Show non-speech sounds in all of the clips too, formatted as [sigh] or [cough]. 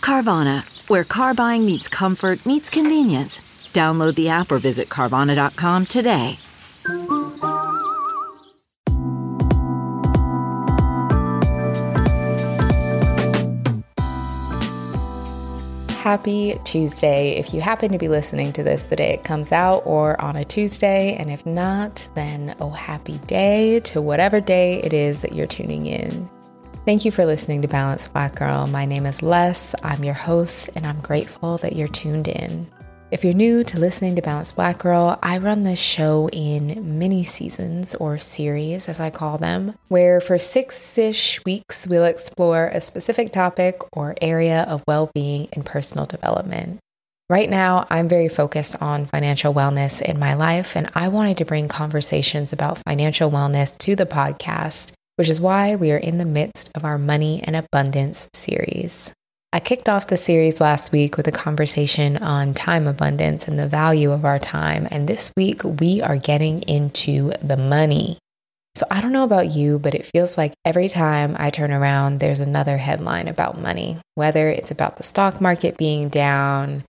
Carvana, where car buying meets comfort, meets convenience. Download the app or visit Carvana.com today. Happy Tuesday. If you happen to be listening to this the day it comes out or on a Tuesday, and if not, then oh, happy day to whatever day it is that you're tuning in. Thank you for listening to Balanced Black Girl. My name is Les. I'm your host, and I'm grateful that you're tuned in. If you're new to listening to Balanced Black Girl, I run this show in mini seasons or series, as I call them, where for six ish weeks we'll explore a specific topic or area of well being and personal development. Right now, I'm very focused on financial wellness in my life, and I wanted to bring conversations about financial wellness to the podcast which is why we are in the midst of our Money and Abundance series. I kicked off the series last week with a conversation on time abundance and the value of our time. And this week, we are getting into the money. So I don't know about you, but it feels like every time I turn around, there's another headline about money, whether it's about the stock market being down,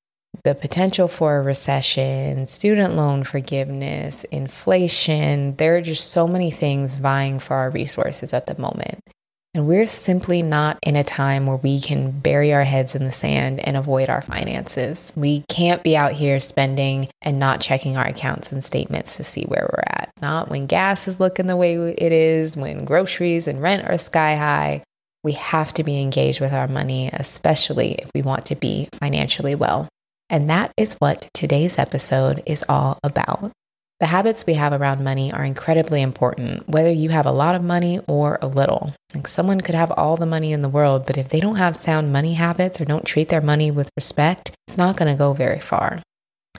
the potential for a recession, student loan forgiveness, inflation. There are just so many things vying for our resources at the moment. And we're simply not in a time where we can bury our heads in the sand and avoid our finances. We can't be out here spending and not checking our accounts and statements to see where we're at. Not when gas is looking the way it is, when groceries and rent are sky high. We have to be engaged with our money, especially if we want to be financially well. And that is what today's episode is all about. The habits we have around money are incredibly important, whether you have a lot of money or a little. Like someone could have all the money in the world, but if they don't have sound money habits or don't treat their money with respect, it's not going to go very far.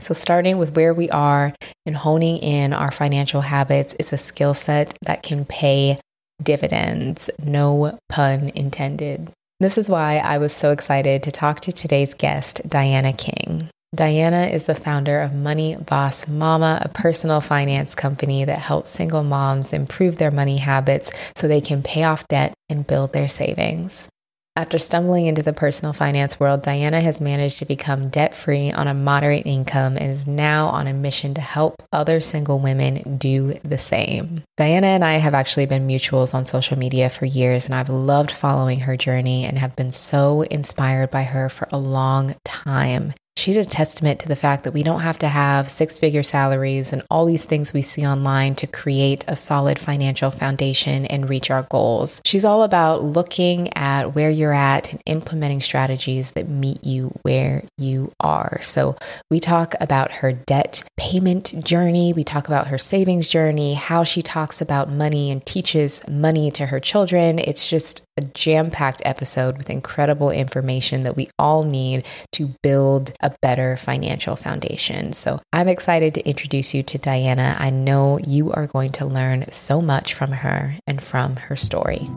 So, starting with where we are and honing in our financial habits is a skill set that can pay dividends, no pun intended. This is why I was so excited to talk to today's guest, Dyana King. Dyana is the founder of Money Boss Mama, a personal finance company that helps single moms improve their money habits so they can pay off debt and build their savings. After stumbling into the personal finance world, Dyana has managed to become debt free on a moderate income and is now on a mission to help other single women do the same. Dyana and I have actually been mutuals on social media for years, and I've loved following her journey and have been so inspired by her for a long time. She's a testament to the fact that we don't have to have six figure salaries and all these things we see online to create a solid financial foundation and reach our goals. She's all about looking at where you're at and implementing strategies that meet you where you are. So, we talk about her debt payment journey, we talk about her savings journey, how she talks about money and teaches money to her children. It's just a jam packed episode with incredible information that we all need to build a better financial foundation. So I'm excited to introduce you to Dyana. I know you are going to learn so much from her and from her story.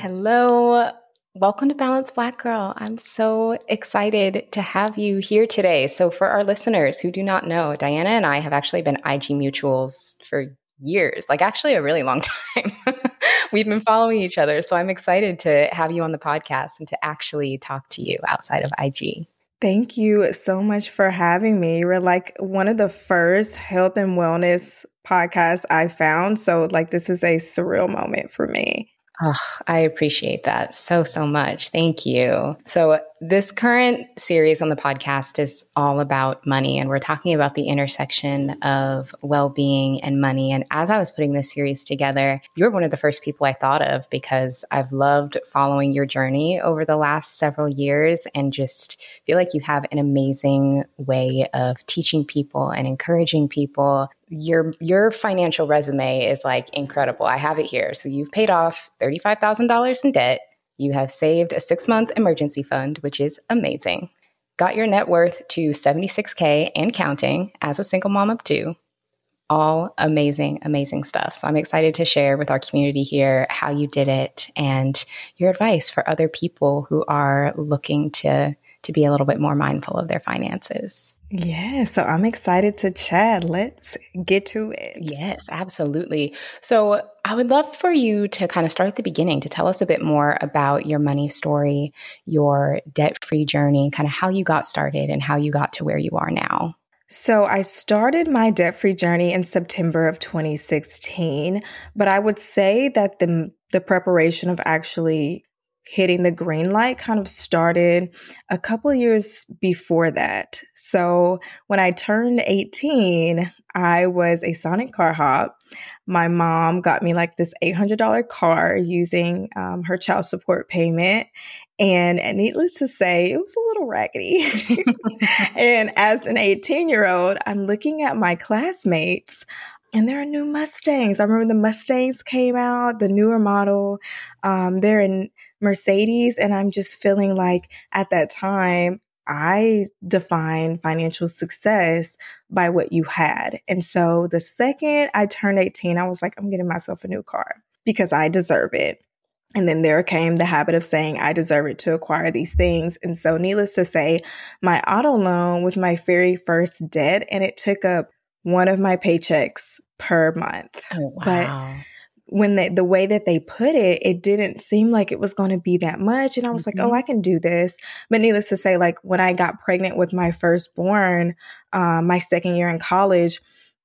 Hello. Welcome to Balance Black Girl. I'm so excited to have you here today. So, for our listeners who do not know, Dyana and I have actually been IG mutuals for years, like actually a really long [laughs] time. We've been following each other. So I'm excited to have you on the podcast and to actually talk to you outside of IG. Thank you so much for having me. You were like one of the first health and wellness podcasts I found. So, like, this is a surreal moment for me. Oh, I appreciate that so, so much. Thank you. So, this current series on the podcast is all about money, and we're talking about the intersection of well being and money. And as I was putting this series together, you're one of the first people I thought of because I've loved following your journey over the last several years and just feel like you have an amazing way of teaching people and encouraging people your your financial resume is like incredible. I have it here. So you've paid off $35,000 in debt. You have saved a 6-month emergency fund, which is amazing. Got your net worth to 76k and counting as a single mom of 2. All amazing amazing stuff. So I'm excited to share with our community here how you did it and your advice for other people who are looking to to be a little bit more mindful of their finances. Yeah, so I'm excited to chat. Let's get to it. Yes, absolutely. So I would love for you to kind of start at the beginning to tell us a bit more about your money story, your debt free journey, kind of how you got started and how you got to where you are now. So, I started my debt free journey in September of 2016, but I would say that the, the preparation of actually hitting the green light kind of started a couple years before that. So when I turned 18, I was a Sonic car hop. My mom got me like this $800 car using um, her child support payment. And needless to say, it was a little raggedy. [laughs] [laughs] and as an 18 year old, I'm looking at my classmates and there are new Mustangs. I remember the Mustangs came out, the newer model. Um, they're in Mercedes. And I'm just feeling like at that time, I define financial success by what you had. And so the second I turned 18, I was like, I'm getting myself a new car because I deserve it. And then there came the habit of saying, I deserve it to acquire these things. And so, needless to say, my auto loan was my very first debt, and it took up one of my paychecks per month. Oh, wow. But when they, the way that they put it, it didn't seem like it was going to be that much. And I was mm-hmm. like, oh, I can do this. But needless to say, like when I got pregnant with my firstborn, um, my second year in college,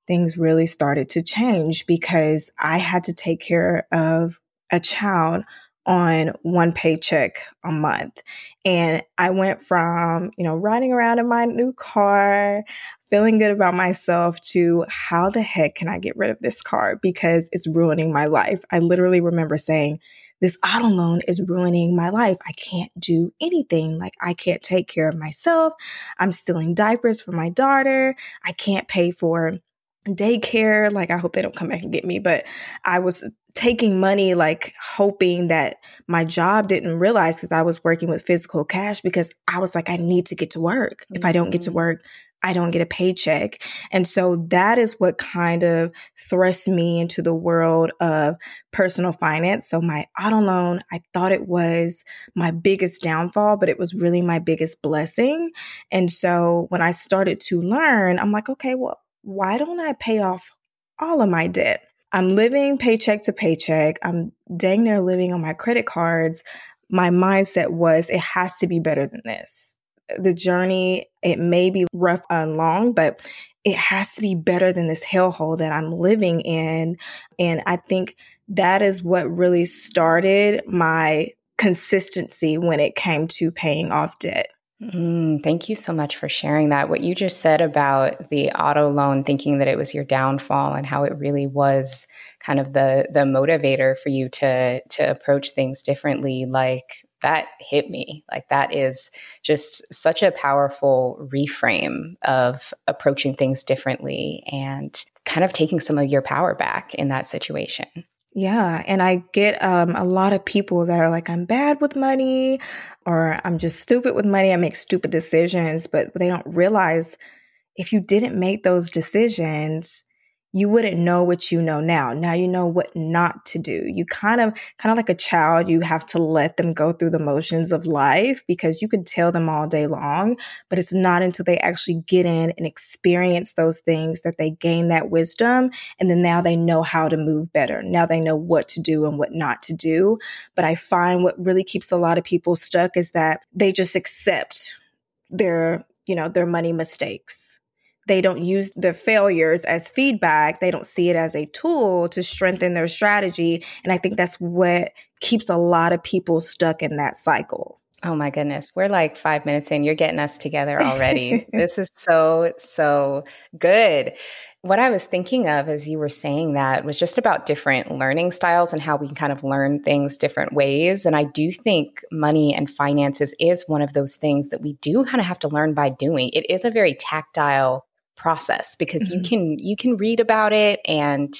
things really started to change because I had to take care of a child on one paycheck a month. And I went from, you know, riding around in my new car, feeling good about myself to how the heck can I get rid of this car because it's ruining my life. I literally remember saying, this auto loan is ruining my life. I can't do anything. Like I can't take care of myself. I'm stealing diapers for my daughter. I can't pay for daycare. Like I hope they don't come back and get me, but I was taking money like hoping that my job didn't realize because I was working with physical cash because I was like I need to get to work. If I don't get to mm-hmm. work, I don't get a paycheck. And so that is what kind of thrust me into the world of personal finance. So my auto loan, I thought it was my biggest downfall, but it was really my biggest blessing. And so when I started to learn, I'm like, okay, well, why don't I pay off all of my debt? I'm living paycheck to paycheck. I'm dang near living on my credit cards. My mindset was it has to be better than this the journey, it may be rough and long, but it has to be better than this hellhole that I'm living in. And I think that is what really started my consistency when it came to paying off debt. Mm, thank you so much for sharing that. What you just said about the auto loan, thinking that it was your downfall, and how it really was kind of the the motivator for you to to approach things differently. Like that hit me. Like that is just such a powerful reframe of approaching things differently and kind of taking some of your power back in that situation. Yeah. And I get um, a lot of people that are like, I'm bad with money or I'm just stupid with money. I make stupid decisions, but they don't realize if you didn't make those decisions, you wouldn't know what you know now. Now you know what not to do. You kind of, kind of like a child, you have to let them go through the motions of life because you can tell them all day long, but it's not until they actually get in and experience those things that they gain that wisdom. And then now they know how to move better. Now they know what to do and what not to do. But I find what really keeps a lot of people stuck is that they just accept their, you know, their money mistakes they don't use the failures as feedback. They don't see it as a tool to strengthen their strategy. And I think that's what keeps a lot of people stuck in that cycle. Oh my goodness. We're like five minutes in. You're getting us together already. [laughs] this is so, so good. What I was thinking of as you were saying that was just about different learning styles and how we can kind of learn things different ways. And I do think money and finances is one of those things that we do kind of have to learn by doing. It is a very tactile process because mm-hmm. you can you can read about it and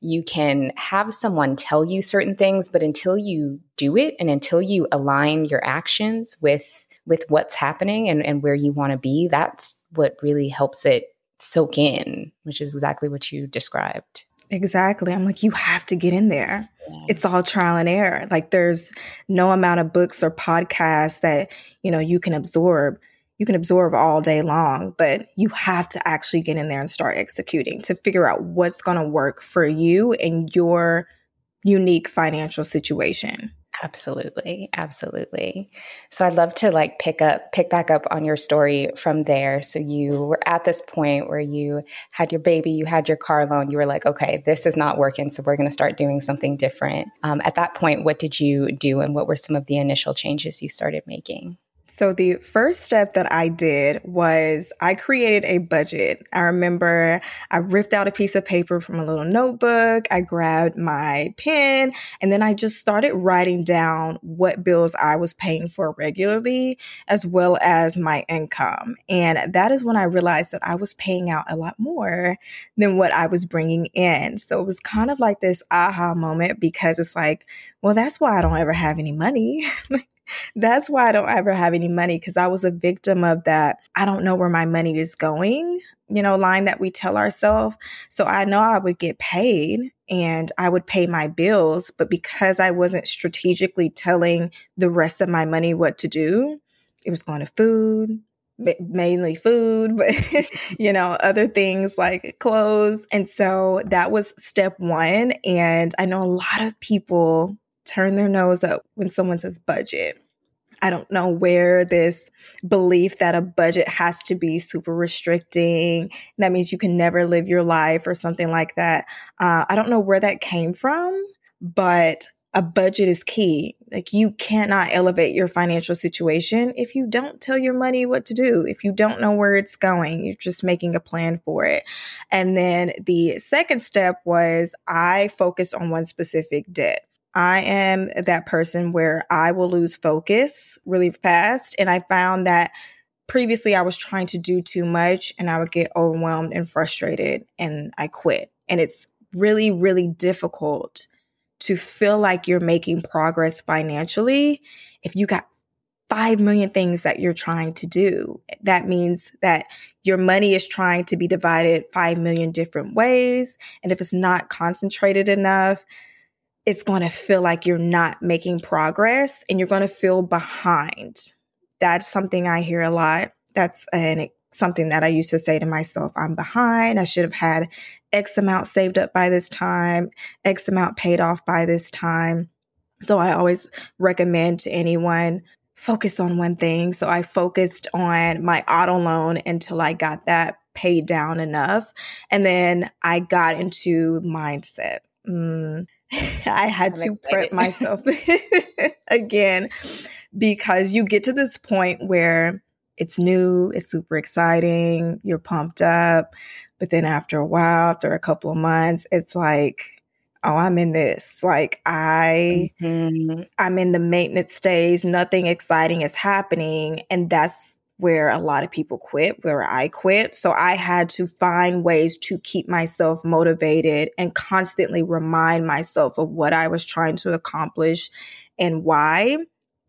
you can have someone tell you certain things but until you do it and until you align your actions with with what's happening and, and where you want to be that's what really helps it soak in, which is exactly what you described. Exactly. I'm like, you have to get in there. It's all trial and error. Like there's no amount of books or podcasts that, you know, you can absorb. You can absorb all day long, but you have to actually get in there and start executing to figure out what's going to work for you and your unique financial situation. Absolutely. Absolutely. So I'd love to like pick up, pick back up on your story from there. So you were at this point where you had your baby, you had your car loan, you were like, okay, this is not working. So we're going to start doing something different. Um, at that point, what did you do and what were some of the initial changes you started making? So, the first step that I did was I created a budget. I remember I ripped out a piece of paper from a little notebook, I grabbed my pen, and then I just started writing down what bills I was paying for regularly, as well as my income. And that is when I realized that I was paying out a lot more than what I was bringing in. So, it was kind of like this aha moment because it's like, well, that's why I don't ever have any money. [laughs] That's why I don't ever have any money because I was a victim of that. I don't know where my money is going, you know, line that we tell ourselves. So I know I would get paid and I would pay my bills, but because I wasn't strategically telling the rest of my money what to do, it was going to food, mainly food, [laughs] but you know, other things like clothes. And so that was step one. And I know a lot of people turn their nose up when someone says budget. I don't know where this belief that a budget has to be super restricting. That means you can never live your life or something like that. Uh, I don't know where that came from, but a budget is key. Like you cannot elevate your financial situation if you don't tell your money what to do. If you don't know where it's going, you're just making a plan for it. And then the second step was I focused on one specific debt. I am that person where I will lose focus really fast. And I found that previously I was trying to do too much and I would get overwhelmed and frustrated and I quit. And it's really, really difficult to feel like you're making progress financially if you got 5 million things that you're trying to do. That means that your money is trying to be divided 5 million different ways. And if it's not concentrated enough, it's going to feel like you're not making progress and you're going to feel behind. That's something I hear a lot. That's an, something that I used to say to myself I'm behind. I should have had X amount saved up by this time, X amount paid off by this time. So I always recommend to anyone focus on one thing. So I focused on my auto loan until I got that paid down enough. And then I got into mindset. Mm, [laughs] I had I'm to excited. prep [laughs] myself [laughs] again because you get to this point where it's new, it's super exciting, you're pumped up. But then after a while, after a couple of months, it's like, oh, I'm in this. Like I mm-hmm. I'm in the maintenance stage, nothing exciting is happening. And that's where a lot of people quit, where I quit. So I had to find ways to keep myself motivated and constantly remind myself of what I was trying to accomplish and why.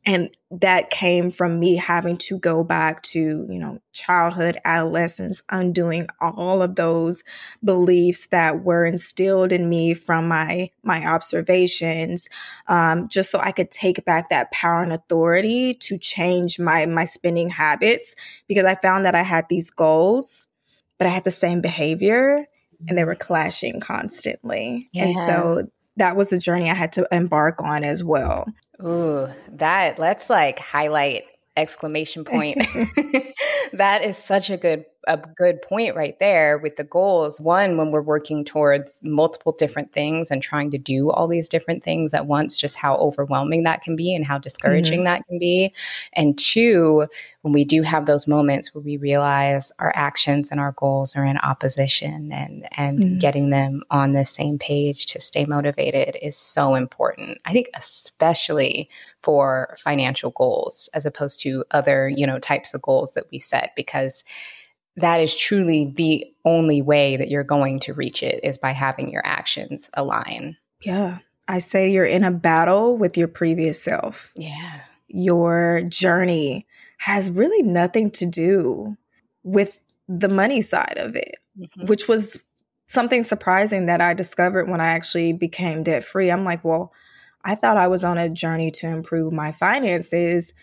And that came from me having to go back to, you know, childhood, adolescence, undoing all of those beliefs that were instilled in me from my, my observations, um, just so I could take back that power and authority to change my, my spending habits because I found that I had these goals, but I had the same behavior and they were clashing constantly. Yeah. And so that was a journey I had to embark on as well. Ooh, that let's like highlight exclamation [laughs] point. [laughs] that is such a good a good point right there with the goals. One, when we're working towards multiple different things and trying to do all these different things at once, just how overwhelming that can be and how discouraging mm-hmm. that can be. And two, when we do have those moments where we realize our actions and our goals are in opposition and and mm-hmm. getting them on the same page to stay motivated is so important. I think especially for financial goals as opposed to other, you know, types of goals that we set because that is truly the only way that you're going to reach it is by having your actions align. Yeah. I say you're in a battle with your previous self. Yeah. Your journey has really nothing to do with the money side of it, mm-hmm. which was something surprising that I discovered when I actually became debt free. I'm like, well, I thought I was on a journey to improve my finances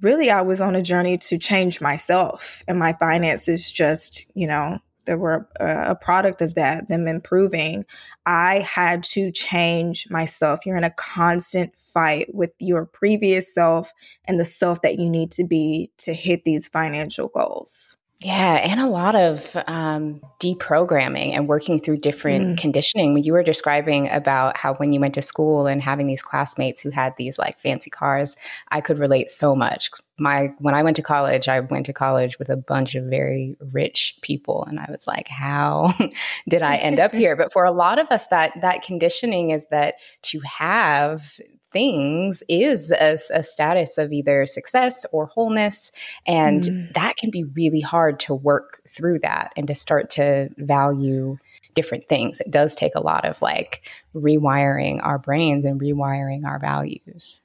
really I was on a journey to change myself and my finances just, you know, they were a, a, product of that, them improving. I had to change myself. You're in a constant fight with your previous self and the self that you need to be to hit these financial goals. Yeah, and a lot of um, deprogramming and working through different mm. conditioning. When you were describing about how when you went to school and having these classmates who had these like fancy cars, I could relate so much. My when I went to college, I went to college with a bunch of very rich people, and I was like, "How [laughs] did I end up [laughs] here?" But for a lot of us, that that conditioning is that to have things is a, a, status of either success or wholeness. And mm. that can be really hard to work through that and to start to value different things. It does take a lot of like rewiring our brains and rewiring our values.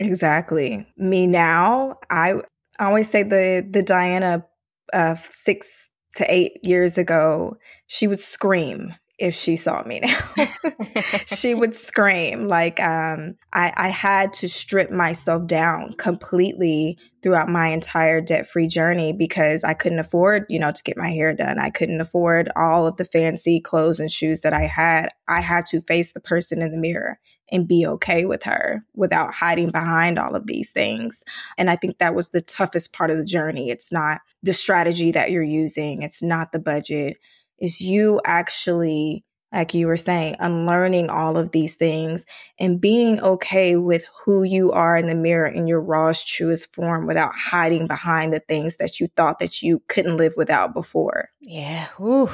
Exactly. Me now, I always say the the Dyana of six to eight years ago, she would scream if she saw me now. [laughs] she would scream. Like um, I, I had to strip myself down completely throughout my entire debt-free journey because I couldn't afford, you know, to get my hair done. I couldn't afford all of the fancy clothes and shoes that I had. I had to face the person in the mirror and be okay with her without hiding behind all of these things. And I think that was the toughest part of the journey. It's not the strategy that you're using. It's not the budget is you actually like you were saying, unlearning all of these things and being okay with who you are in the mirror in your rawest, truest form without hiding behind the things that you thought that you couldn't live without before. Yeah. Woo.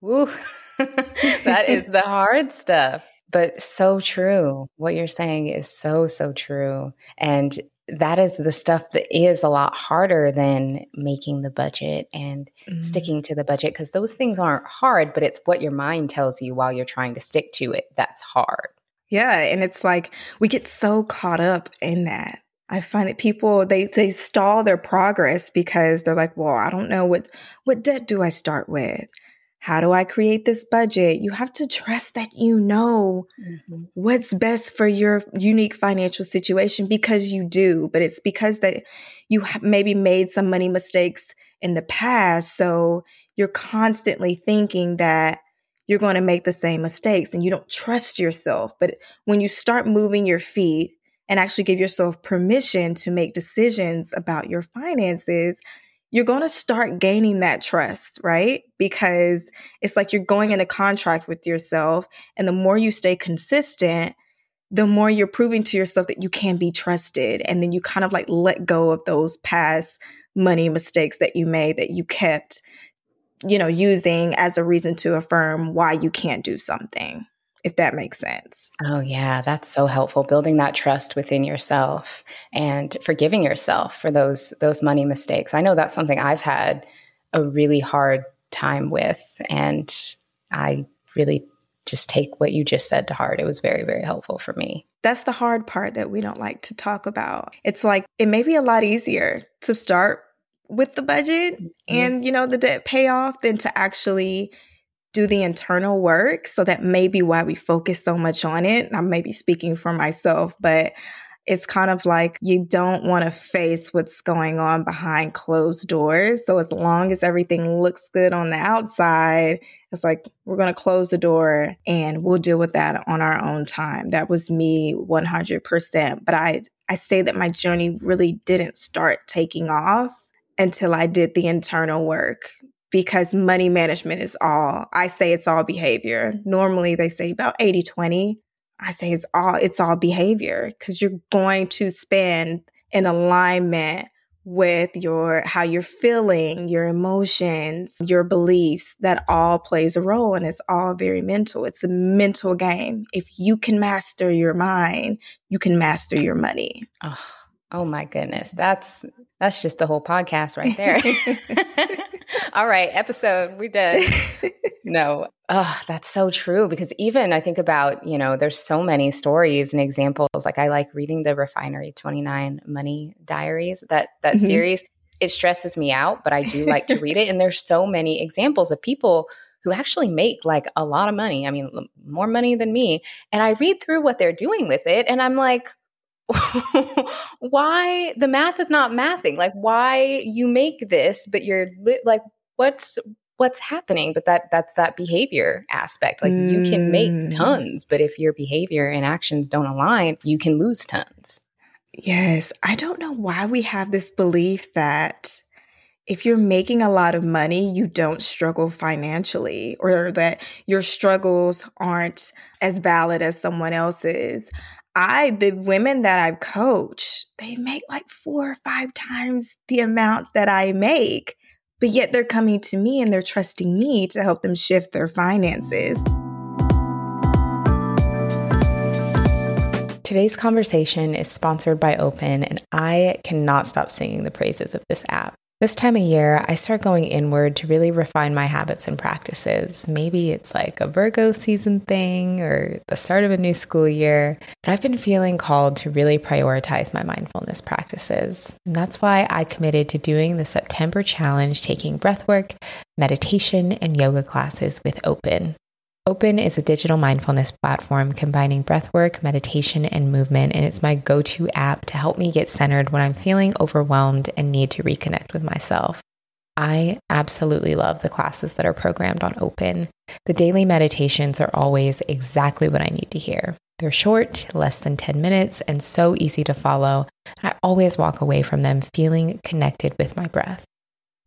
Woo. [laughs] that is the hard stuff. But so true. What you're saying is so, so true. And that is the stuff that is a lot harder than making the budget and mm. sticking to the budget because those things aren't hard, but it's what your mind tells you while you're trying to stick to it that's hard. Yeah. And it's like we get so caught up in that. I find that people they they stall their progress because they're like, well, I don't know what what debt do I start with? How do I create this budget? You have to trust that you know mm-hmm. what's best for your unique financial situation because you do, but it's because that you have maybe made some money mistakes in the past. So you're constantly thinking that you're going to make the same mistakes and you don't trust yourself. But when you start moving your feet and actually give yourself permission to make decisions about your finances, you're going to start gaining that trust, right? Because it's like you're going in a contract with yourself. And the more you stay consistent, the more you're proving to yourself that you can be trusted. And then you kind of like let go of those past money mistakes that you made that you kept, you know, using as a reason to affirm why you can't do something if that makes sense. Oh, yeah, that's so helpful. Building that trust within yourself and forgiving yourself for those those money mistakes. I know that's something I've had a really hard time with, and I really just take what you just said to heart. It was very, very helpful for me. That's the hard part that we don't like to talk about. It's like it may be a lot easier to start with the budget mm-hmm. and you know the debt payoff than to actually do the internal work. So that may be why we focus so much on it. I may be speaking for myself, but it's kind of like you don't want to face what's going on behind closed doors. So as long as everything looks good on the outside, it's like we're going to close the door and we'll deal with that on our own time. That was me 100%. But I I say that my journey really didn't start taking off until I did the internal work because money management is all, I say it's all behavior. Normally they say about 80 20. I say it's all, it's all behavior because you're going to spend in alignment with your how you're feeling, your emotions, your beliefs, that all plays a role and it's all very mental. It's a mental game. If you can master your mind, you can master your money. Oh, oh my goodness. That's that's just the whole podcast right there. [laughs] [laughs] All right, episode, we're done. [laughs] no, oh, that's so true. Because even I think about, you know, there's so many stories and examples. Like I like reading the Refinery 29 Money Diaries, that that mm-hmm. series. It stresses me out, but I do like to read it. And there's so many examples of people who actually make like a lot of money. I mean, more money than me. And I read through what they're doing with it, and I'm like, [laughs] why the math is not mathing like why you make this but you're li- like what's what's happening but that that's that behavior aspect like mm. you can make mm. tons but if your behavior and actions don't align you can lose tons yes i don't know why we have this belief that if you're making a lot of money, you don't struggle financially or that your struggles aren't as valid as someone else's. I, the women that I've coached, they make like four or five times the amount that I make, but yet they're coming to me and they're trusting me to help them shift their finances. Today's conversation is sponsored by Open, and I cannot stop singing the praises of this app. This time of year, I start going inward to really refine my habits and practices. Maybe it's like a Virgo season thing or the start of a new school year, but I've been feeling called to really prioritize my mindfulness practices. And that's why I committed to doing the September challenge, taking breathwork, meditation, and yoga classes with Open. Open is a digital mindfulness platform combining breathwork, meditation, and movement, and it's my go to app to help me get centered when I'm feeling overwhelmed and need to reconnect with myself. I absolutely love the classes that are programmed on Open. The daily meditations are always exactly what I need to hear. They're short, less than 10 minutes, and so easy to follow. I always walk away from them feeling connected with my breath.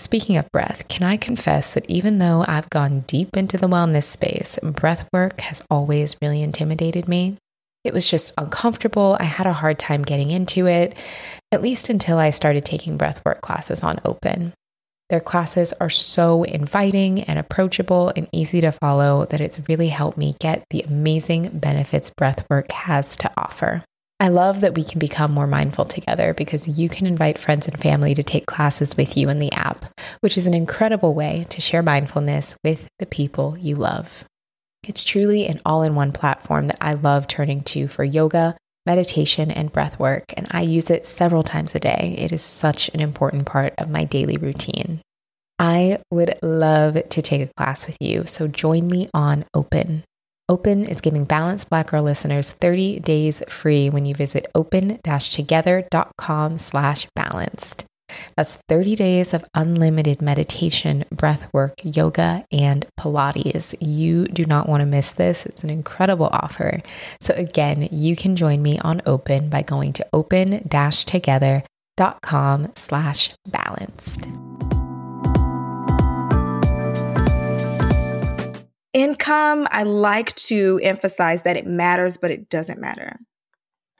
Speaking of breath, can I confess that even though I've gone deep into the wellness space, breath work has always really intimidated me? It was just uncomfortable. I had a hard time getting into it, at least until I started taking breathwork classes on Open. Their classes are so inviting and approachable and easy to follow that it's really helped me get the amazing benefits breathwork has to offer. I love that we can become more mindful together because you can invite friends and family to take classes with you in the app, which is an incredible way to share mindfulness with the people you love. It's truly an all in one platform that I love turning to for yoga, meditation, and breath work, and I use it several times a day. It is such an important part of my daily routine. I would love to take a class with you, so join me on Open. Open is giving Balanced Black Girl listeners 30 days free when you visit open-together.com slash balanced. That's 30 days of unlimited meditation, breath work, yoga, and Pilates. You do not want to miss this. It's an incredible offer. So again, you can join me on Open by going to open-together.com slash balanced. Income, I like to emphasize that it matters, but it doesn't matter,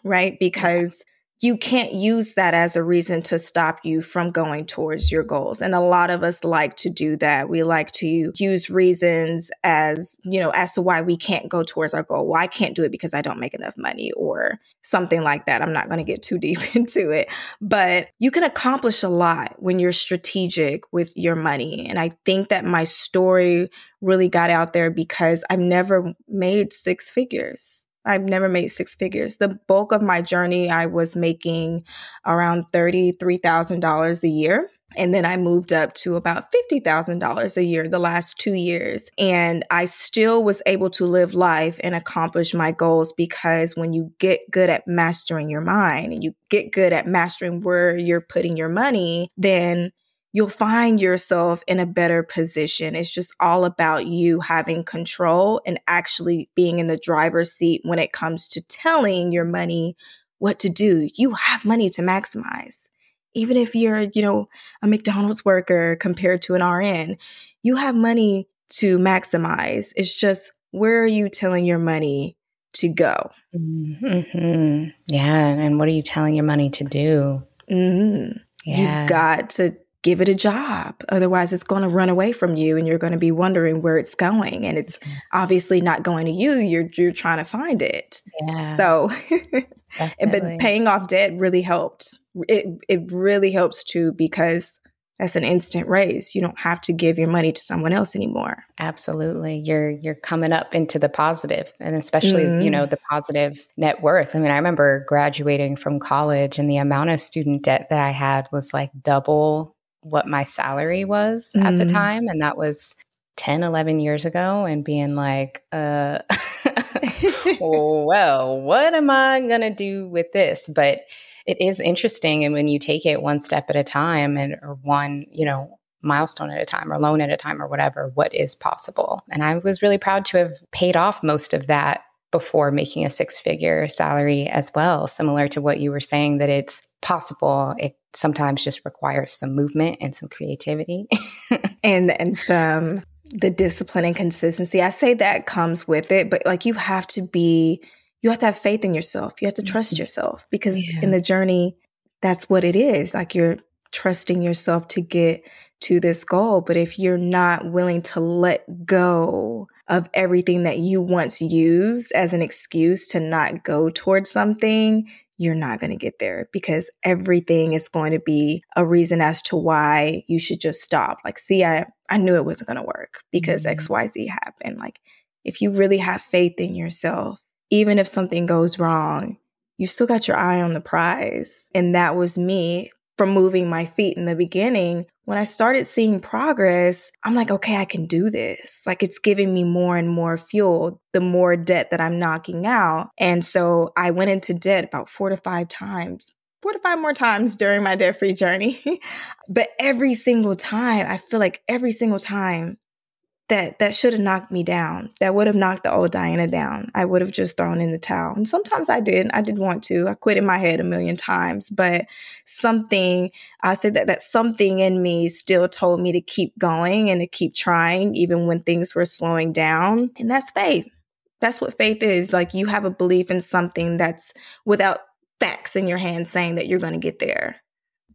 right? Because you can't use that as a reason to stop you from going towards your goals. And a lot of us like to do that. We like to use reasons as, you know, as to why we can't go towards our goal. Well, I can't do it because I don't make enough money or something like that. I'm not going to get too deep [laughs] into it, but you can accomplish a lot when you're strategic with your money. And I think that my story really got out there because I've never made six figures. I've never made six figures. The bulk of my journey, I was making around $33,000 a year. And then I moved up to about $50,000 a year the last two years. And I still was able to live life and accomplish my goals because when you get good at mastering your mind and you get good at mastering where you're putting your money, then you'll find yourself in a better position. It's just all about you having control and actually being in the driver's seat when it comes to telling your money what to do. You have money to maximize. Even if you're, you know, a McDonald's worker compared to an RN, you have money to maximize. It's just where are you telling your money to go? Mm-hmm. Yeah. And what are you telling your money to do? Mm-hmm. Yeah. You've got to give it a job. Otherwise, it's going to run away from you and you're going to be wondering where it's going. And it's obviously not going to you. You're, you're trying to find it. Yeah. So, [laughs] but paying off debt really helped. It, it really helps too because that's an instant raise. You don't have to give your money to someone else anymore. Absolutely. You're you're coming up into the positive and especially, mm-hmm. you know, the positive net worth. I mean, I remember graduating from college and the amount of student debt that I had was like double what my salary was mm-hmm. at the mm-hmm. time and that was 10 11 years ago and being like uh [laughs] well what am i going to do with this but it is interesting and when you take it one step at a time and or one you know milestone at a time or loan at a time or whatever what is possible and i was really proud to have paid off most of that before making a six figure salary as well similar to what you were saying that it's possible it sometimes just requires some movement and some creativity [laughs] and and some the discipline and consistency i say that comes with it but like you have to be you have to have faith in yourself. You have to trust mm-hmm. yourself because yeah. in the journey, that's what it is. Like you're trusting yourself to get to this goal. But if you're not willing to let go of everything that you once used as an excuse to not go towards something, you're not going to get there because everything is going to be a reason as to why you should just stop. Like, see, I, I knew it wasn't going to work because mm-hmm. XYZ happened. Like, if you really have faith in yourself, even if something goes wrong, you still got your eye on the prize. And that was me from moving my feet in the beginning. When I started seeing progress, I'm like, okay, I can do this. Like it's giving me more and more fuel, the more debt that I'm knocking out. And so I went into debt about four to five times four to five more times during my debt free journey. [laughs] but every single time, I feel like every single time that that should have knocked me down. That would have knocked the old Dyana down. I would have just thrown in the towel. And sometimes I did. I did want to. I quit in my head a million times, but something I said that that something in me still told me to keep going and to keep trying even when things were slowing down. And that's faith. That's what faith is. Like you have a belief in something that's without facts in your hand saying that you're going to get there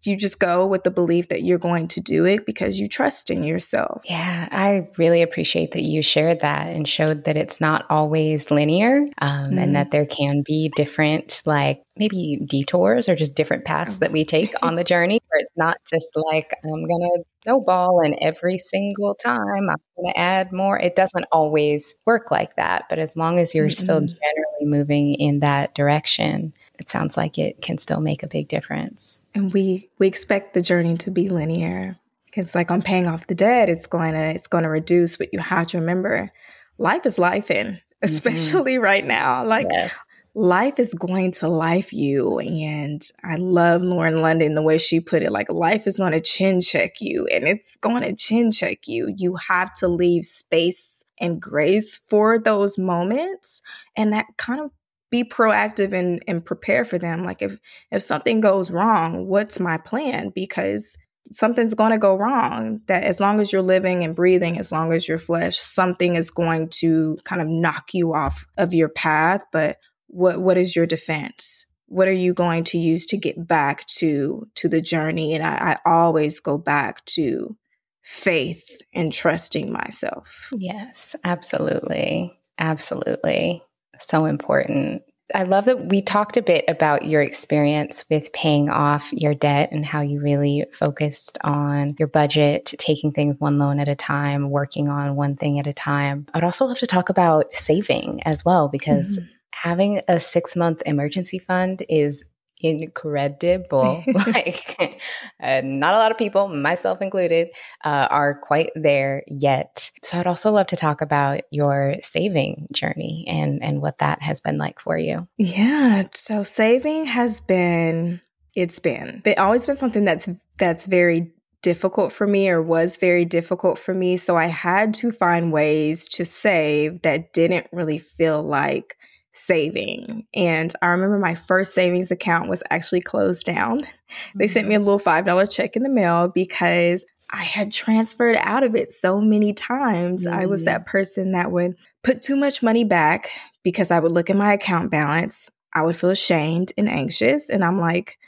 you just go with the belief that you're going to do it because you trust in yourself. Yeah, I really appreciate that you shared that and showed that it's not always linear um, mm-hmm. and that there can be different, like maybe detours or just different paths that we take on the [laughs] journey where it's not just like, I'm going to snowball and every single time I'm going to add more. It doesn't always work like that. But as long as you're mm-hmm. still generally moving in that direction, it sounds like it can still make a big difference. And we we expect the journey to be linear because like on paying off the debt, it's going to it's going to reduce. But you have to remember, life is life in, mm-hmm. especially mm-hmm. right now. Like yes. life is going to life you. And I love Lauren London the way she put it. Like life is going to chin check you, and it's going to chin check you. You have to leave space and grace for those moments. And that kind of be proactive and, and prepare for them. Like if if something goes wrong, what's my plan? Because something's going to go wrong. That as long as you're living and breathing, as long as you're flesh, something is going to kind of knock you off of your path. But what what is your defense? What are you going to use to get back to to the journey? And I, I always go back to faith and trusting myself. Yes, absolutely. Absolutely so important. I love that we talked a bit about your experience with paying off your debt and how you really focused on your budget, taking things one loan at a time, working on one thing at a time. I'd also love to talk about saving as well, because mm-hmm. having a six month emergency fund is incredible. [laughs] like, uh, not a lot of people, myself included, uh, are quite there yet. So, I'd also love to talk about your saving journey and and what that has been like for you. Yeah. So, saving has been. It's been. It's always been something that's that's very difficult for me or was very difficult for me. So I had to find ways to save that didn't really feel like saving. And I remember my first savings account was actually closed down. Mm-hmm. They sent me a little $5 check in the mail because I had transferred out of it so many times. Mm-hmm. I was mm-hmm. that person that would put too much money back because I would look at my account balance. I would feel ashamed and anxious. And I'm like,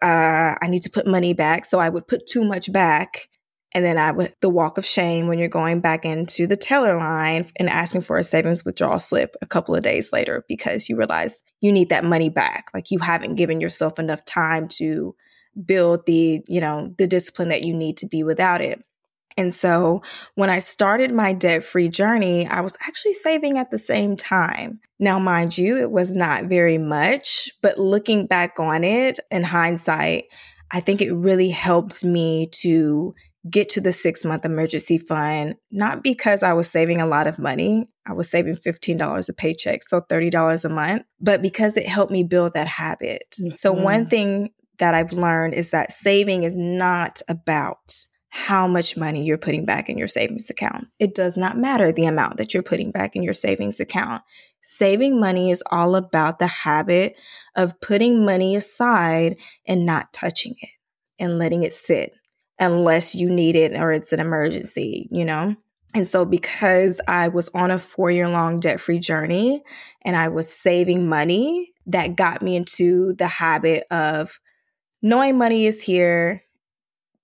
uh, I need to put money back. So I would put too much back and then I would, the walk of shame when you're going back into the teller line and asking for a savings withdrawal slip a couple of days later because you realize you need that money back. Like you haven't given yourself enough time to build the, you know, the discipline that you need to be without it. And so when I started my debt free journey, I was actually saving at the same time. Now, mind you, it was not very much, but looking back on it in hindsight, I think it really helped me to get to the six month emergency fund, not because I was saving a lot of money. I was saving $15 a paycheck, so $30 a month, but because it helped me build that habit. Mm-hmm. So, one thing that I've learned is that saving is not about how much money you're putting back in your savings account. It does not matter the amount that you're putting back in your savings account. Saving money is all about the habit of putting money aside and not touching it and letting it sit unless you need it or it's an emergency, you know? And so, because I was on a four year long debt free journey and I was saving money, that got me into the habit of knowing money is here,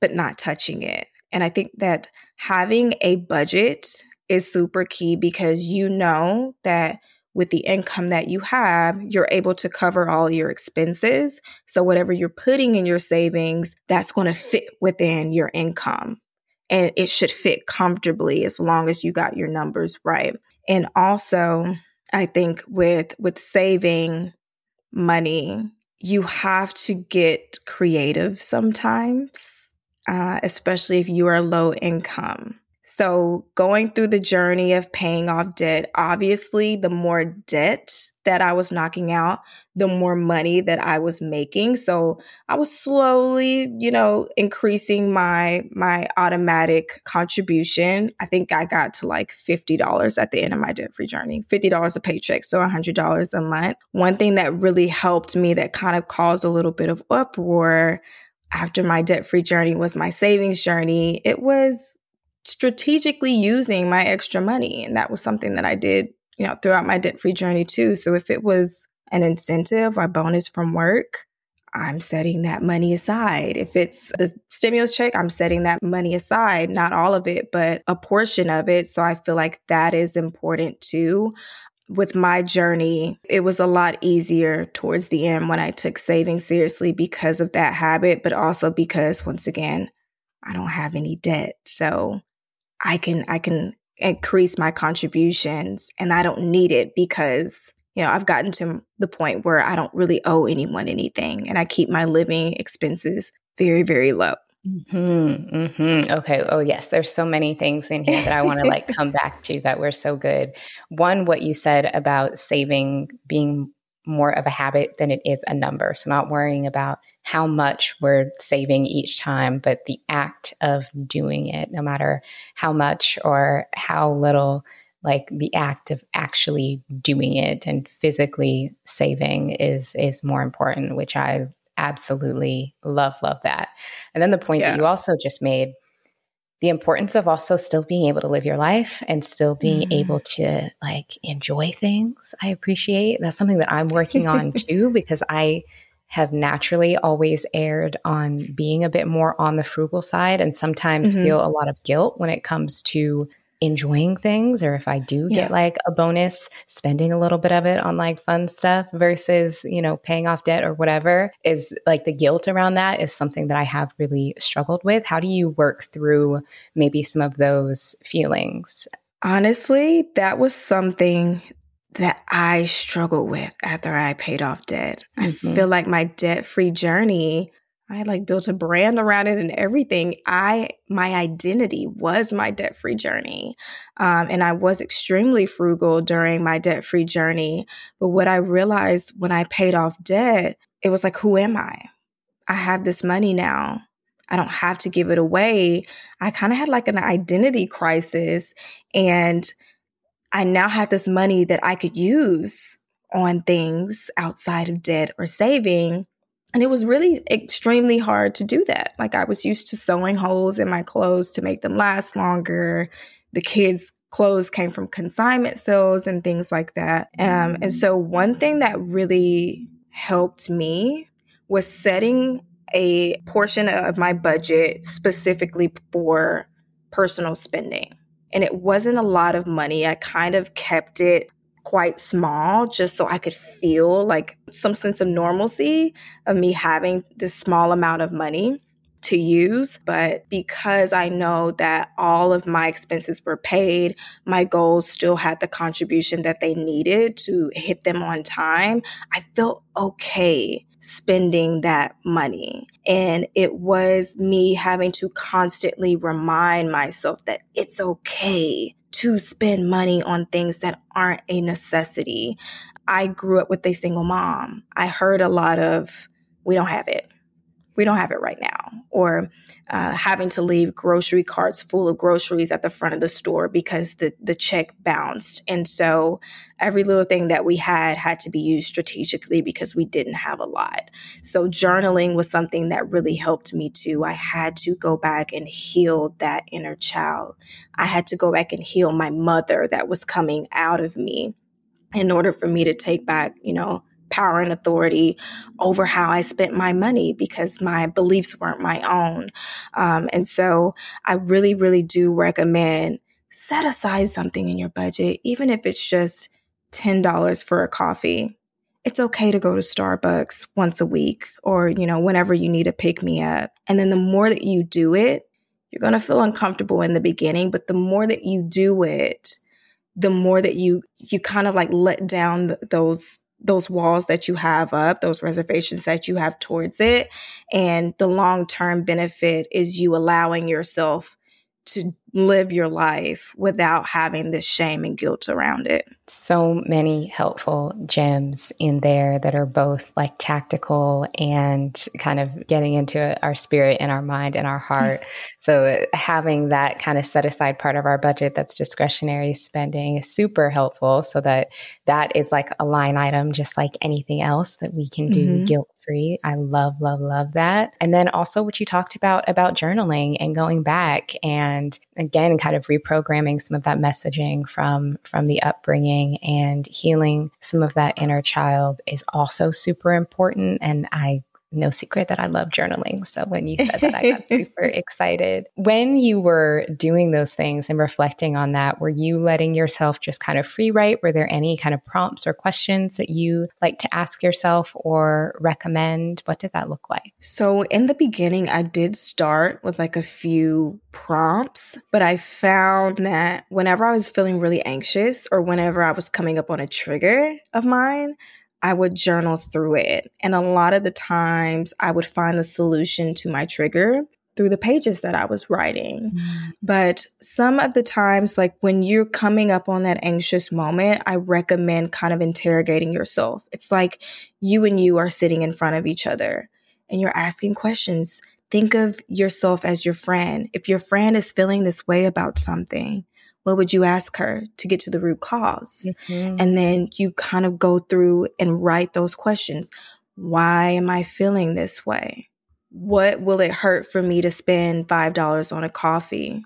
but not touching it. And I think that having a budget is super key because you know that with the income that you have, you're able to cover all your expenses. So whatever you're putting in your savings, that's going to fit within your income. And it should fit comfortably as long as you got your numbers right. And also, I think with with saving money, you have to get creative sometimes, uh, especially if you are low income. So, going through the journey of paying off debt, obviously, the more debt that I was knocking out, the more money that I was making. So, I was slowly, you know, increasing my my automatic contribution. I think I got to like $50 at the end of my debt-free journey. $50 a paycheck, so $100 a month. One thing that really helped me that kind of caused a little bit of uproar after my debt-free journey was my savings journey. It was strategically using my extra money. And that was something that I did, you know, throughout my debt free journey too. So if it was an incentive or bonus from work, I'm setting that money aside. If it's the stimulus check, I'm setting that money aside, not all of it, but a portion of it. So I feel like that is important too. With my journey, it was a lot easier towards the end when I took saving seriously because of that habit, but also because, once again, I don't have any debt. So I can I can increase my contributions and I don't need it because you know I've gotten to the point where I don't really owe anyone anything and I keep my living expenses very very low. Mm-hmm, mm-hmm. Okay. Oh, yes. There's so many things in here that I want to like [laughs] come back to that were so good. One, what you said about saving being more of a habit than it is a number. So, not worrying about how much we're saving each time, but the act of doing it, no matter how much or how little, like the act of actually doing it and physically saving is is more important, which I absolutely love, love that. And then the point yeah. that you also just made the importance of also still being able to live your life and still being mm. able to like enjoy things. I appreciate that's something that I'm working on [laughs] too because I have naturally always erred on being a bit more on the frugal side and sometimes mm-hmm. feel a lot of guilt when it comes to enjoying things or if I do yeah. get like a bonus, spending a little bit of it on like fun stuff versus, you know, paying off debt or whatever is like the guilt around that is something that I have really struggled with. How do you work through maybe some of those feelings? Honestly, that was something that I struggled with after I paid off debt. Mm-hmm. I feel like my debt free journey I like built a brand around it and everything. I, my identity was my debt free journey. Um, and I was extremely frugal during my debt free journey. But what I realized when I paid off debt, it was like, who am I? I have this money now. I don't have to give it away. I kind of had like an identity crisis and I now had this money that I could use on things outside of debt or saving. And it was really extremely hard to do that. Like I was used to sewing holes in my clothes to make them last longer. The kids' clothes came from consignment sales and things like that. Um, and so one thing that really helped me was setting a portion of my budget specifically for personal spending. And it wasn't a lot of money. I kind of kept it quite small just so I could feel like some sense of normalcy of me having this small amount of money to use. But because I know that all of my expenses were paid, my goals still had the contribution that they needed to hit them on time, I felt okay spending that money. And it was me having to constantly remind myself that it's okay to spend money on things that aren't a necessity. I grew up with a single mom. I heard a lot of, we don't have it. We don't have it right now. Or uh, having to leave grocery carts full of groceries at the front of the store because the, the check bounced. And so every little thing that we had had to be used strategically because we didn't have a lot. So journaling was something that really helped me too. I had to go back and heal that inner child. I had to go back and heal my mother that was coming out of me in order for me to take back, you know, power and authority over how I spent my money because my beliefs weren't my own. Um, and so I really, really do recommend set aside something in your budget, even if it's just $10 for a coffee. It's okay to go to Starbucks once a week or, you know, whenever you need to pick me up. And then the more that you do it, you're going to feel uncomfortable in the beginning, but the more that you do it, the more that you you kind of like let down th- those those walls that you have up, those reservations that you have towards it. And the long term benefit is you allowing yourself to live your life without having this shame and guilt around it. So many helpful gems in there that are both like tactical and kind of getting into our spirit and our mind and our heart. [laughs] so, having that kind of set aside part of our budget that's discretionary spending is super helpful so that that is like a line item, just like anything else that we can do mm-hmm. guilt free. I love, love, love that. And then also what you talked about about journaling and going back and again kind of reprogramming some of that messaging from from the upbringing and healing some of that inner child is also super important. And I no secret that I love journaling. So when you said that, I got [laughs] super excited. When you were doing those things and reflecting on that, were you letting yourself just kind of free write? Were there any kind of prompts or questions that you like to ask yourself or recommend? What did that look like? So in the beginning, I did start with like a few prompts, but I found that whenever I was feeling really anxious or whenever I was coming up on a trigger of mine, I would journal through it. And a lot of the times I would find the solution to my trigger through the pages that I was writing. Mm. But some of the times, like when you're coming up on that anxious moment, I recommend kind of interrogating yourself. It's like you and you are sitting in front of each other and you're asking questions. Think of yourself as your friend. If your friend is feeling this way about something, what would you ask her to get to the root because mm-hmm. And then you kind of go through and write those questions. Why am I feeling this way? What will it hurt for me to spend $5 on a coffee?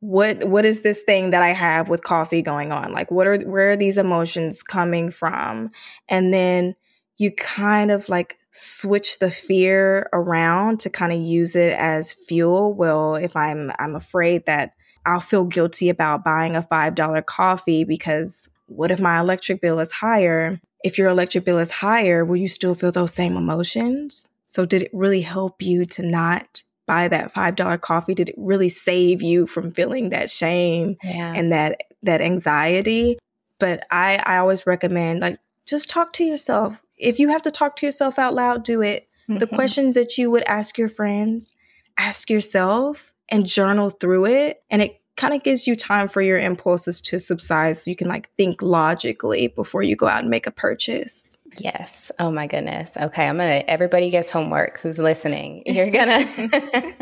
What what is this thing that I have with coffee going on? Like what are where are these emotions coming from? And then you kind of like switch the fear around to kind of use it as fuel. Well, if I'm I'm afraid that I'll feel guilty about buying a $5 coffee because what if my electric bill is higher? If your electric bill is higher, will you still feel those same emotions? So, did it really help you to not buy that $5 coffee? Did it really save you from feeling that shame yeah. and that, that anxiety? But I, I always recommend like just talk to yourself. If you have to talk to yourself out loud, do it. Mm-hmm. The questions that you would ask your friends, ask yourself and journal through it. And it kind of gives you time for your impulses to subside so you can like think logically before you go out and make a purchase. Yes. Oh my goodness. Okay. I'm going to, everybody gets homework who's listening. [laughs] You're going [laughs] to,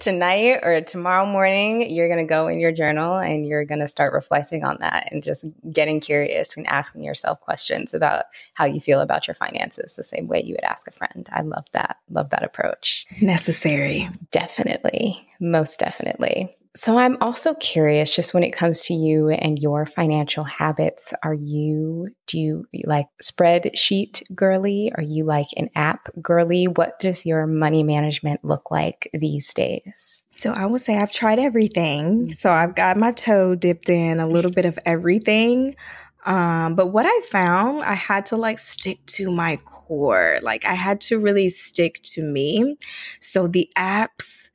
tonight or tomorrow morning, you're going to go in your journal and you're going to start reflecting on that and just getting curious and asking yourself questions about how you feel about your finances the same way you would ask a friend. I love that. Love that approach. Necessary. Definitely. Most definitely. So I'm also curious just when it comes to you and your financial habits, are you do you like spreadsheet girly? Are you like an app girly? What does your money management look like these days? So I would say I've tried everything. So I've got my toe dipped in a little bit of everything. Um, but what I found, I had to like stick to my core. Like I had to really stick to me. So the apps,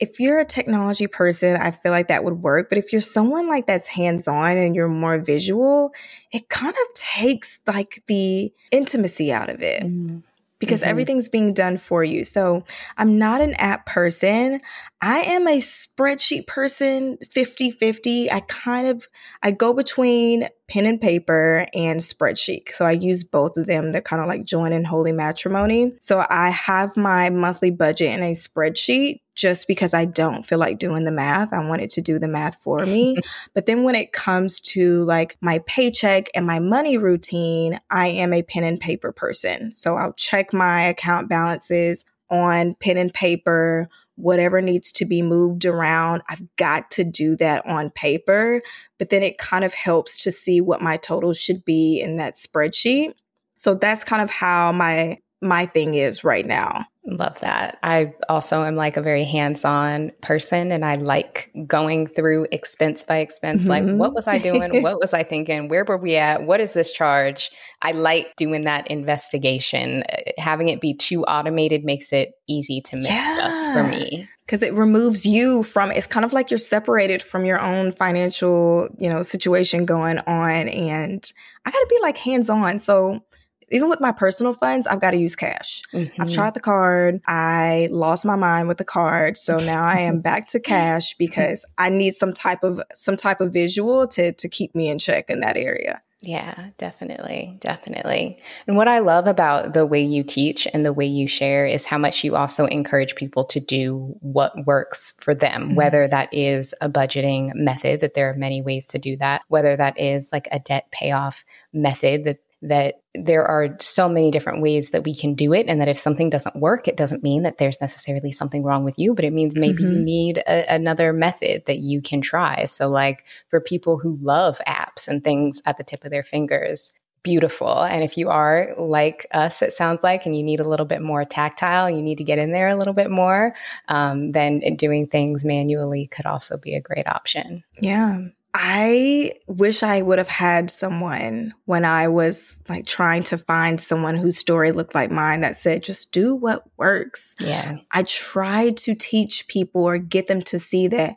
if you're a technology person, I feel like that would work. But if you're someone like that's hands on and you're more visual, it kind of takes like the intimacy out of it. Mm-hmm because mm-hmm. everything's being done for you. So I'm not an app person. I am a spreadsheet person 50 50. I kind of, I go between pen and paper and spreadsheet. So I use both of them. They're kind of like joint and holy matrimony. So I have my monthly budget in a spreadsheet just because I don't feel like doing the math. I want it to do the math for [laughs] me. but then when it comes to like my paycheck and my money routine, I am a pen and paper person. So I'll check my account balances on pen and paper whatever needs to be moved around, I've got to do that on paper. But then it kind of helps to see what my total should be in that spreadsheet. So that's kind of how my my thing is right now. Love that. I also am like a very hands on person and I like going through expense by expense. Mm-hmm. Like, what was I doing? what [laughs] was I thinking? Where were we at? What is this charge? I like doing that investigation. Having it be too automated makes it easy to miss yeah. stuff for me because it removes you from it's kind of like you're separated from your own financial you know situation going on and i gotta be like hands on so even with my personal funds, I've got to use cash. Mm-hmm. I've tried the card. I lost my mind with the card. So now I am [laughs] back to cash because I need some type of some type of visual to to keep me in check in that area. Yeah, definitely. Definitely. And what I love about the way you teach and the way you share is how much you also encourage people to do what works for them, mm-hmm. whether that is a budgeting method, that there are many ways to do that, whether that is like a debt payoff method that that there are so many different ways that we can do it. And that if something doesn't work, it doesn't mean that there's necessarily something wrong with you, but it means maybe mm-hmm. you need a, another method that you can try. So, like for people who love apps and things at the tip of their fingers, beautiful. And if you are like us, it sounds like, and you need a little bit more tactile, you need to get in there a little bit more, um, then doing things manually could also be a great option. Yeah. I wish I would have had someone when I was like trying to find someone whose story looked like mine that said, just do what works. Yeah. I tried to teach people or get them to see that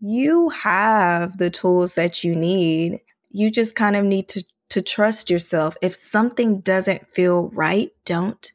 you have the tools that you need. You just kind of need to, to trust yourself. If something doesn't feel right, don't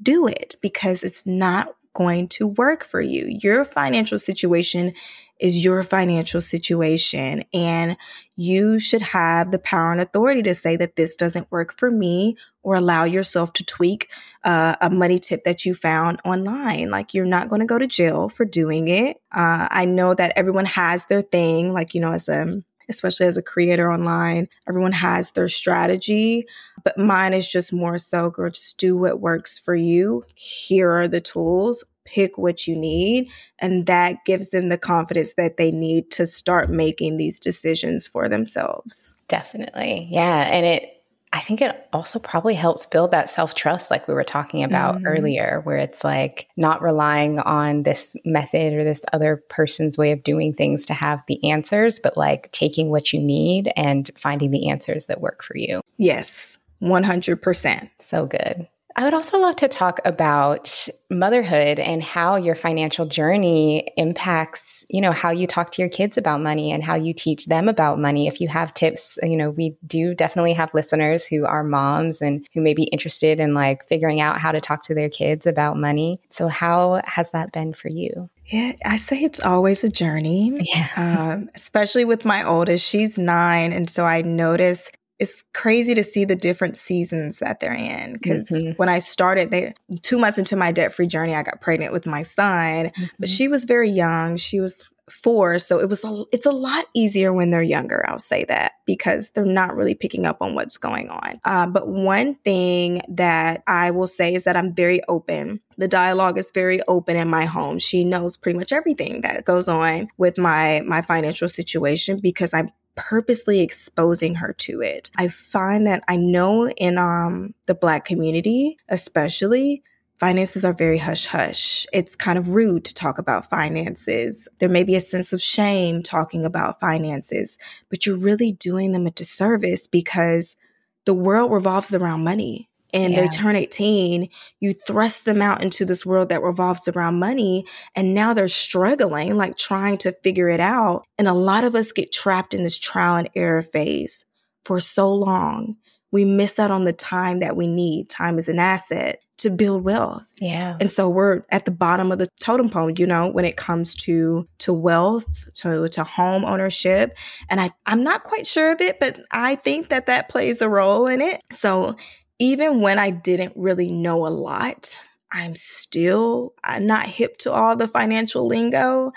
do it because it's not going to work for you. Your financial situation is your financial situation. And you should have the power and authority to say that this doesn't work for me or allow yourself to tweak uh, a money tip that you found online. Like you're not going to go to jail for doing it. Uh, I know that everyone has their thing, like, you know, as a especially as a creator online. Everyone has their strategy, but mine is just more so, girl, just do what works for you. Here are the tools pick what you need. And that gives them the confidence that they need to start making these decisions for themselves. Definitely. Yeah. And it, I think it also probably helps build that self trust, like we were talking about mm-hmm. earlier, where it's like not relying on this method or this other person's way of doing things to have the answers, but like taking what you need and finding the answers that work for you. Yes, 100%. So good. I would also love to talk about motherhood and how your financial journey impacts, you know, how you talk to your kids about money and how you teach them about money. If you have tips, you know, we do definitely have listeners who are moms and who may be interested in like figuring out how to talk to their kids about money. So how has that been for you? Yeah, I say it's always a journey. Yeah. Um, especially with my oldest, she's nine. And so I notice it's crazy to see the different seasons that they're in. because mm-hmm. when I started, they two months into my debt free journey, I got pregnant with my son, mm-hmm. but she was very young. She was four. So it was a, it's a lot easier when they're younger. I'll say that because they're not really picking up on what's going on. Uh, but one thing that I will say is that I'm very open. The dialogue is very open in my home. She knows pretty much everything that goes on with my my financial situation because I'm purposely exposing her to it. I find that I know in um the black community especially finances are very hush hush. It's kind of rude to talk about finances. There may be a sense of shame talking about finances, but you're really doing them a disservice because the world revolves around money. And yeah. they turn 18, you thrust them out into this world that revolves around money. And now they're struggling, like trying to figure it out. And a lot of us get trapped in this trial and error phase for so long. We miss out on the time that we need. Time is an asset to build wealth. Yeah. And so we're at the bottom of the totem pole, you know, when it comes to to wealth, to to home ownership. And I I'm not quite sure of it, but I think that that plays a role in it. So even when I didn't really know a lot, I'm still I'm not hip to all the financial lingo,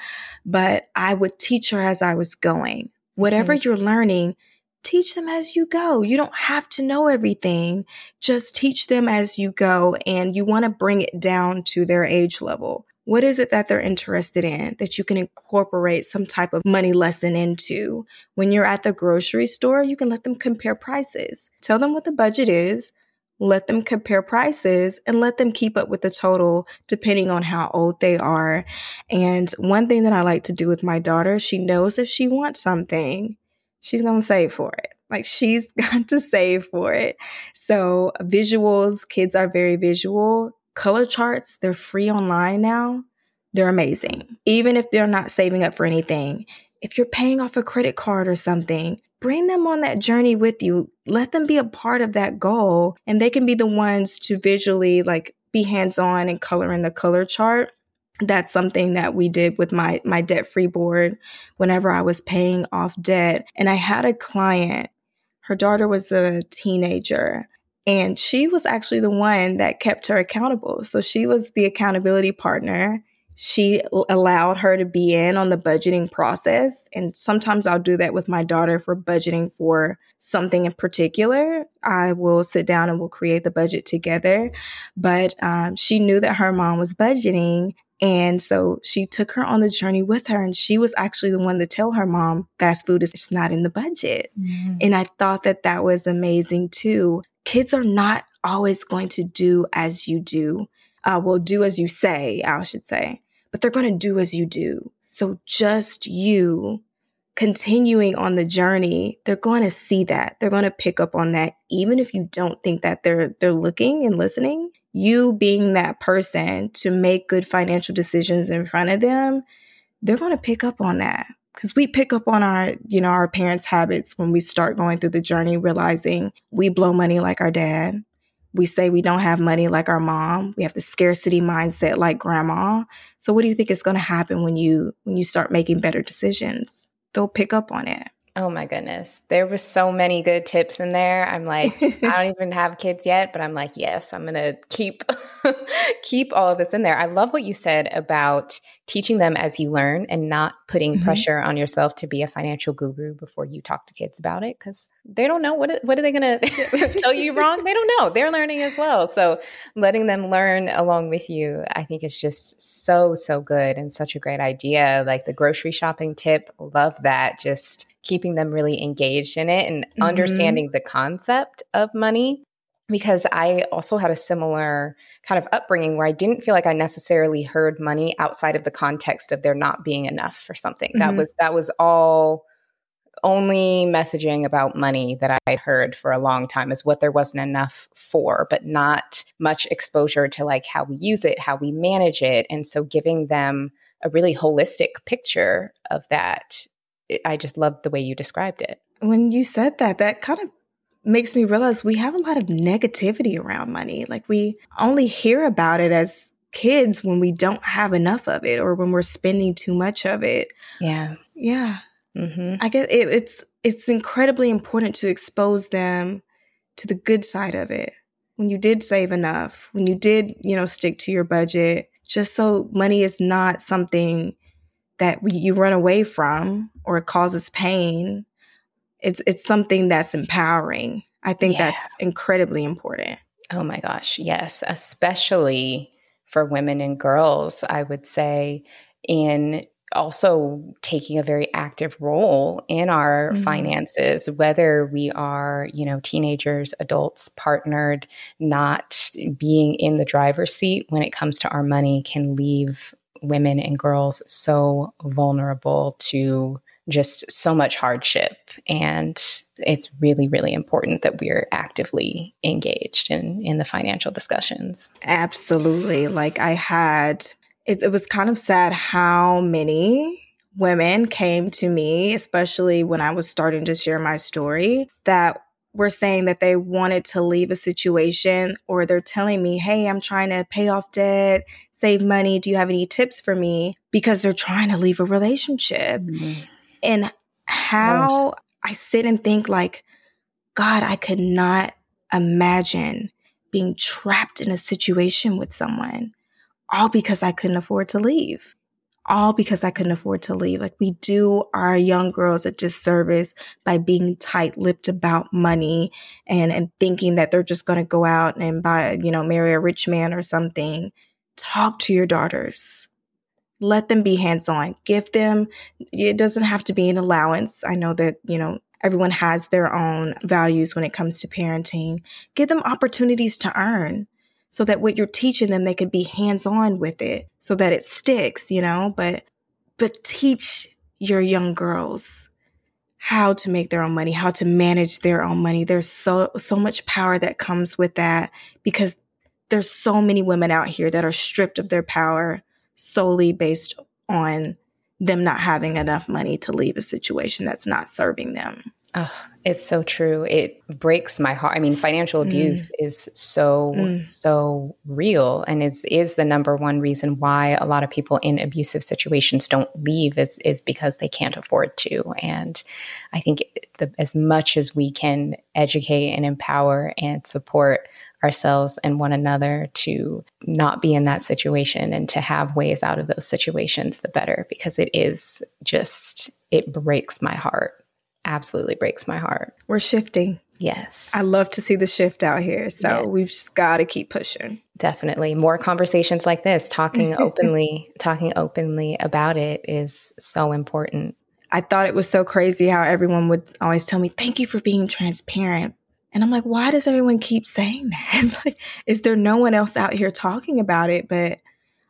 but I would teach her as I was going. Whatever mm-hmm. you're learning, teach them as you go. You don't have to know everything. Just teach them as you go. And you want to bring it down to their age level. What is it that they're interested in that you can incorporate some type of money lesson into? When you're at the grocery store, you can let them compare prices. Tell them what the budget is. Let them compare prices and let them keep up with the total depending on how old they are. And one thing that I like to do with my daughter, she knows if she wants something, she's going to save for it. Like she's [laughs] got to save for it. So visuals, kids are very visual. Color charts, they're free online now. They're amazing. Even if they're not saving up for anything, if you're paying off a credit card or something, bring them on that journey with you. Let them be a part of that goal and they can be the ones to visually like be hands on and color in the color chart. That's something that we did with my my debt free board whenever I was paying off debt. And I had a client her daughter was a teenager and she was actually the one that kept her accountable. So she was the accountability partner she allowed her to be in on the budgeting process and sometimes I'll do that with my daughter for budgeting for something in particular I will sit down and we'll create the budget together but um, she knew that her mom was budgeting and so she took her on the journey with her. And she was actually the one to tell her mom fast food is not in the budget. Mm-hmm. And I thought that that was amazing too. Kids are not always going to do as you do. Uh, well, do as you say, I should say, but they're going to do as you do. So just you continuing on the journey, they're going to see that. They're going to pick up on that, even if you don't think that they're, they're looking and listening you being that person to make good financial decisions in front of them, they're going to pick up on that. Because we pick up on our, you know, our parents' habits when we start going through the journey, realizing we blow money like our dad. We say we don't have money like our mom. We have the scarcity mindset like grandma. So what do you think is going to happen when you when you start making better decisions? They'll pick up on it. Oh my goodness. There was so many good tips in there. I'm like, [laughs] I don't even have kids yet, but I'm like, yes, I'm going to keep [laughs] keep all of this in there. I love what you said about teaching them as you learn and not putting mm-hmm. pressure on yourself to be a financial guru before you talk to kids about it cuz they don't know what what are they going [laughs] to tell you wrong? They don't know. They're learning as well. So, letting them learn along with you, I think is just so so good and such a great idea. Like the grocery shopping tip, love that. Just keeping them really engaged in it and mm-hmm. understanding the concept of money because I also had a similar kind of upbringing where I didn't feel like I necessarily heard money outside of the context of there not being enough for something. Mm-hmm. That was that was all only messaging about money that I heard for a long time is what there wasn't enough for, but not much exposure to like how we use it, how we manage it. And so giving them a really holistic picture of that I just loved the way you described it. When you said that, that kind of makes me realize we have a lot of negativity around money. Like we only hear about it as kids when we don't have enough of it or when we're spending too much of it. Yeah. Yeah. mm-hmm. I guess it, it's it's incredibly important to expose them to the good side of it. When you did save enough, when you did, you know, stick to your budget, just so money is not something that you run away from or it causes pain. It's it's something that's empowering. I think yeah. that's incredibly important. Oh my gosh, yes, especially for women and girls, I would say in also taking a very active role in our mm-hmm. finances whether we are you know teenagers adults partnered not being in the driver's seat when it comes to our money can leave women and girls so vulnerable to just so much hardship. And it's really really important that we're actively engaged in in the financial discussions. Absolutely. Like i had it, it was kind of sad how many women came to me, especially when I was starting to share my story, that were saying that they wanted to leave a situation or they're telling me, Hey, I'm trying to pay off debt, save money. Do you have any tips for me? Because they're trying to leave a relationship. Mm-hmm. And how I sit and think like, God, I could not imagine being trapped in a situation with someone all because I couldn't afford to leave. All because I couldn't afford to leave. Like we do our young girls a disservice by being tight lipped about money and, and thinking that they're just going to go out and buy, you know, marry a rich man or something. Talk to your daughters. Let them be hands on. Give them, it doesn't have to be an allowance. I know that, you know, everyone has their own values when it comes to parenting. Give them opportunities to earn so that what you're teaching them, they could be hands on with it so that it sticks, you know, but, but teach your young girls how to make their own money, how to manage their own money. There's so, so much power that comes with that because there's so many women out here that are stripped of their power solely based on them not having enough money to leave a situation that's not serving them. Oh, it's so true. It breaks my heart. I mean, financial mm. abuse mm. is so mm. so real, and is is the number one reason why a lot of people in abusive situations don't leave. Is is because they can't afford to. And I think the, as much as we can educate and empower and support ourselves and one another to not be in that situation and to have ways out of those situations, the better. Because it is just it breaks my heart absolutely breaks my heart. We're shifting. Yes. I love to see the shift out here. So yeah. we've just got to keep pushing. Definitely. More conversations like this, talking [laughs] openly, talking openly about it is so important. I thought it was so crazy how everyone would always tell me, "Thank you for being transparent." And I'm like, "Why does everyone keep saying that? [laughs] like is there no one else out here talking about it?" But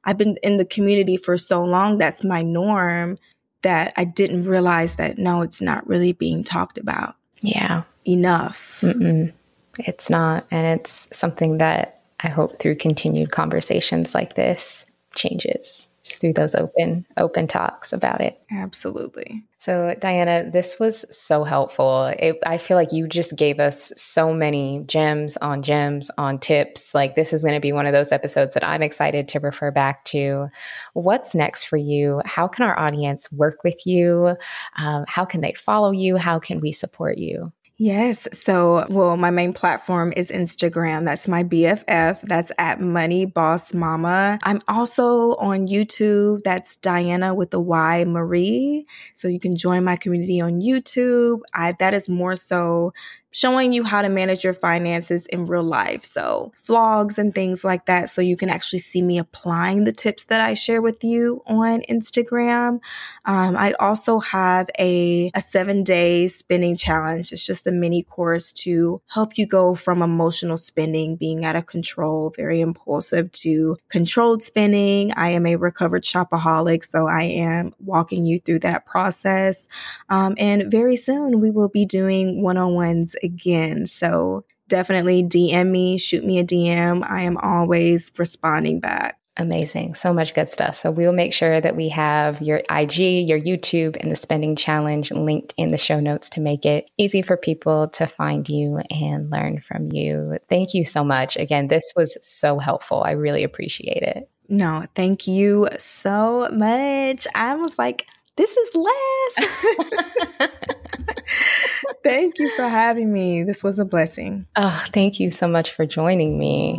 I've been in the community for so long, that's my norm that I didn't realize that no, it's not really being talked about. Yeah. Enough. Mm-mm. It's not. And it's something that I hope through continued conversations like this changes just through those open open talks about it. Absolutely. So Dyana, this was so helpful. It, I feel like you just gave us so many gems on gems on tips. Like this is going to be one of those episodes that I'm excited to refer back to. What's next for you? How can our audience work with you? Um, how can they follow you? How can we support you? Yes. So, well, my main platform is Instagram. That's my BFF. That's at Money Boss Mama. I'm also on YouTube. That's Dyana with the Y Marie. So you can join my community on YouTube. I, that is more so showing you how to manage your finances in real life. So, vlogs and things like that. So, you can actually see me applying the tips that I share with you on Instagram. Um, I also have a, a seven day spending challenge. It's just a mini course to help you go from emotional spending, being out of control, very impulsive, to controlled spending. I am a recovered shopaholic, so I am walking you through that process. Um, and very soon, we will be doing one on ones again. So definitely DM me, shoot me a DM. I am always responding back. Amazing. So much good stuff. So we'll make sure that we have your IG, your YouTube, and the spending challenge linked in the show notes to make it easy for people to find you and learn from you. Thank you so much. Again, this was so helpful. I really appreciate it. No, thank you so much. I was like, this is Les. [laughs] [laughs] thank you for having me. This was a blessing. Oh, thank you so much for joining me.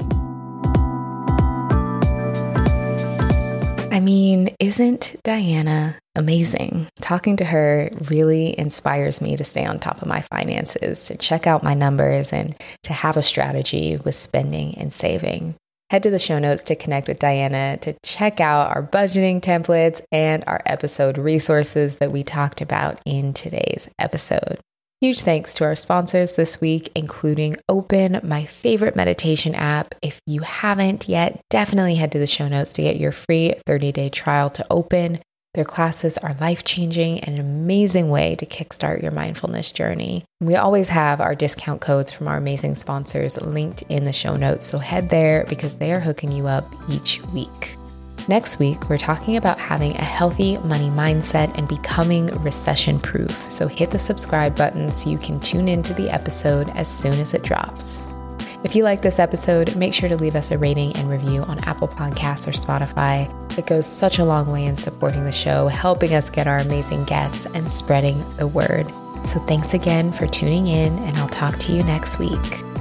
I mean, isn't Dyana amazing? Talking to her really inspires me to stay on top of my finances, to check out my numbers, and to have a strategy with spending and saving. Head to the show notes to connect with Dyana to check out our budgeting templates and our episode resources that we talked about in today's episode. Huge thanks to our sponsors this week, including Open, my favorite meditation app. If you haven't yet, definitely head to the show notes to get your free 30 day trial to Open. Their classes are life changing and an amazing way to kickstart your mindfulness journey. We always have our discount codes from our amazing sponsors linked in the show notes, so head there because they are hooking you up each week. Next week, we're talking about having a healthy money mindset and becoming recession proof. So hit the subscribe button so you can tune into the episode as soon as it drops. If you like this episode, make sure to leave us a rating and review on Apple Podcasts or Spotify. It goes such a long way in supporting the show, helping us get our amazing guests, and spreading the word. So thanks again for tuning in, and I'll talk to you next week.